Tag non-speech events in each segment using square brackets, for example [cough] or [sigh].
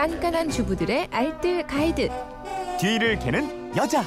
깐깐한 주부들의 알뜰 가이드. 뒤를 캐는 여자.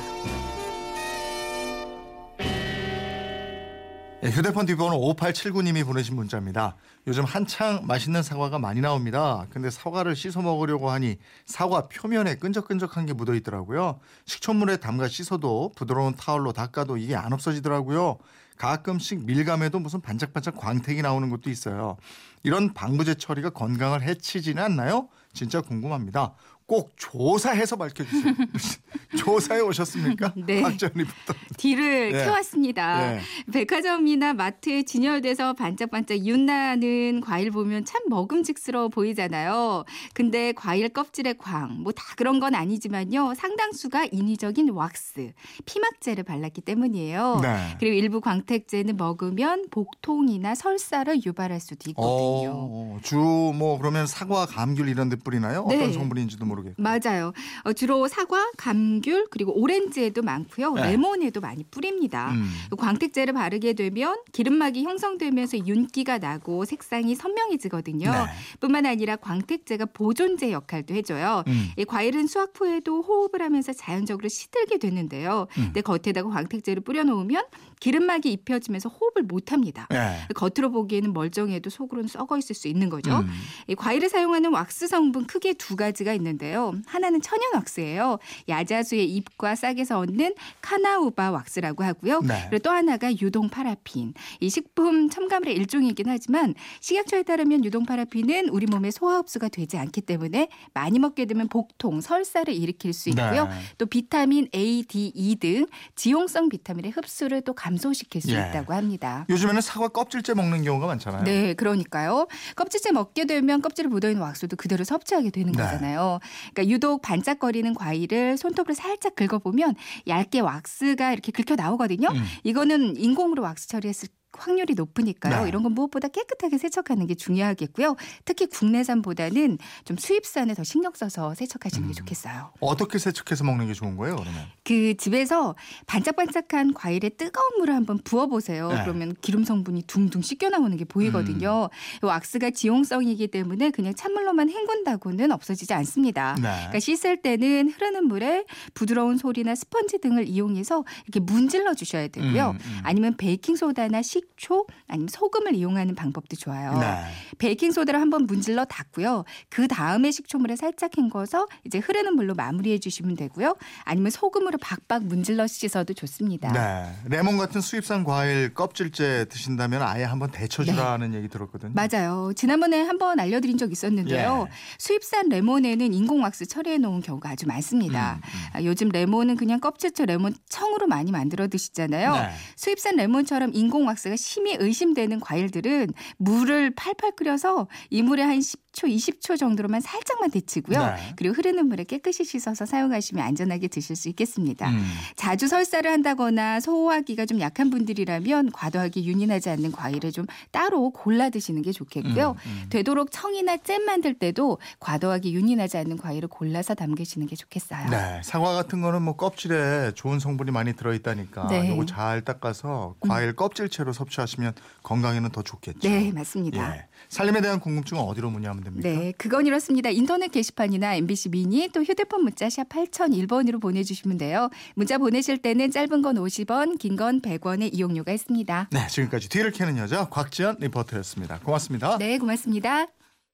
네, 휴대폰 뒷번호 5879님이 보내신 문자입니다. 요즘 한창 맛있는 사과가 많이 나옵니다. 근데 사과를 씻어 먹으려고 하니 사과 표면에 끈적끈적한 게 묻어 있더라고요. 식초물에 담가 씻어도 부드러운 타월로 닦아도 이게 안 없어지더라고요. 가끔씩 밀감에도 무슨 반짝반짝 광택이 나오는 것도 있어요. 이런 방부제 처리가 건강을 해치지는 않나요? 진짜 궁금합니다. 꼭 조사해서 밝혀주세요. [laughs] 조사해 오셨습니까? [laughs] 네. 박전 리포터. 뒤를 네. 캐왔습니다. 네. 백화점이나 마트에 진열돼서 반짝반짝 윤나는 과일 보면 참 먹음직스러워 보이잖아요. 근데 과일 껍질에 광, 뭐 다 그런 건 아니지만요. 상당수가 인위적인 왁스, 피막제를 발랐기 때문이에요. 네. 그리고 일부 광택제는 먹으면 복통이나 설사를 유발할 수도 있거든요. 어, 주뭐 그러면 사과, 감귤 이런 데 뿌리나요? 네. 어떤 성분인지도 모르겠고. 맞아요. 어, 주로 사과, 감귤, 그리고 오렌지에도 많고요. 네. 레몬에도 많이 뿌립니다. 음. 광택제를 바르게 되면 기름막이 형성되면서 윤기가 나고 색상이 선명해지거든요. 네. 뿐만 아니라 광택제가 보존제 역할도 해줘요. 음. 이 과일은 수확 후에도 호흡을 하면서 자연적으로 시들게 되는데요. 음. 근데 겉에다가 광택제를 뿌려놓으면 기름막이 입혀지면서 호흡을 못합니다. 네. 겉으로 보기에는 멀쩡해도 속으로는 썩어 있을 수 있는 거죠. 음. 이 과일에 사용하는 왁스 성분 크게 두 가지가 있는데요. 하나는 천연 왁스예요. 야자수의 잎과 싹에서 얻는 카나우바 왁스라고 하고요. 네. 그리고 또 하나가 유동 파라핀. 이 식품 첨가물의 일종이긴 하지만 식약처에 따르면 유동 파라핀은 우리 몸에 소화 흡수가 되지 않기 때문에 많이 먹게 되면 복통, 설사를 일으킬 수 있고요. 네. 또 비타민 A, D, E 등 지용성 비타민의 흡수를 또 감소시킬 수 예. 있다고 합니다. 요즘에는 사과 껍질째 먹는 경우가 많잖아요. 네, 그러니까요. 껍질째 먹게 되면 껍질에 묻어있는 왁스도 그대로 섭 취하게 되는 네. 거잖아요. 그러니까 유독 반짝거리는 과일을 손톱으로 살짝 긁어보면 얇게 왁스가 이렇게 긁혀 나오거든요. 음. 이거는 인공으로 왁스 처리했을 확률이 높으니까요. 네. 이런 건 무엇보다 깨끗하게 세척하는 게 중요하겠고요. 특히 국내산보다는 좀 수입산에 더 신경 써서 세척하시는 음. 게 좋겠어요. 어떻게 세척해서 먹는 게 좋은 거예요, 그러면? 그 집에서 반짝반짝한 과일에 뜨거운 물을 한번 부어 보세요. 네. 그러면 기름 성분이 둥둥 씻겨 나오는 게 보이거든요. 음. 이 왁스가 지용성이기 때문에 그냥 찬물로만 헹군다고는 없어지지 않습니다. 네. 그러니까 씻을 때는 흐르는 물에 부드러운 솔이나 스펀지 등을 이용해서 이렇게 문질러 주셔야 되고요. 음, 음. 아니면 베이킹 소다나 식초 아니면 소금을 이용하는 방법도 좋아요. 네. 베이킹 소다를 한번 문질러 닫고요. 그 다음에 식초물에 살짝 헹궈서 이제 흐르는 물로 마무리해 주시면 되고요. 아니면 소금으로 박박 문질러 씻어도 좋습니다. 네. 레몬 같은 수입산 과일 껍질째 드신다면 아예 한번 데쳐주라는 얘기 들었거든요. 맞아요. 지난번에 한번 알려드린 적 있었는데요. 예. 수입산 레몬에는 인공 왁스 처리해 놓은 경우가 아주 많습니다. 음, 음. 아, 요즘 레몬은 그냥 껍질째 레몬 청으로 많이 만들어 드시잖아요. 네. 수입산 레몬처럼 인공 왁스 가 심히 의심되는 과일들은 물을 팔팔 끓여서 이 물에 한 10초, 20초 정도로만 살짝만 데치고요. 네. 그리고 흐르는 물에 깨끗이 씻어서 사용하시면 안전하게 드실 수 있겠습니다. 음. 자주 설사를 한다거나 소화기가 좀 약한 분들이라면 과도하게 윤인하지 않는 과일을 좀 따로 골라 드시는 게 좋겠고요. 음, 음. 되도록 청이나 잼 만들 때도 과도하게 윤인하지 않는 과일을 골라서 담그시는 게 좋겠어요. 네, 사과 같은 거는 뭐 껍질에 좋은 성분이 많이 들어있다니까 네. 요거 잘 닦아서 과일 껍질채로 섭취하시면 건강에는 더 좋겠죠. 네, 맞습니다. 예. 살림에 대한 궁금증은 어디로 문의하면 됩니까? 네, 그건 이렇습니다. 인터넷 게시판이나 MBC 미니 또 휴대폰 문자 샵 8001번으로 보내주시면 돼요. 문자 보내실 때는 짧은 건 50원, 긴 건 100원의 이용료가 있습니다. 네, 지금까지 뒤를 캐는 여자 곽지연 리포터였습니다. 고맙습니다. 네, 고맙습니다.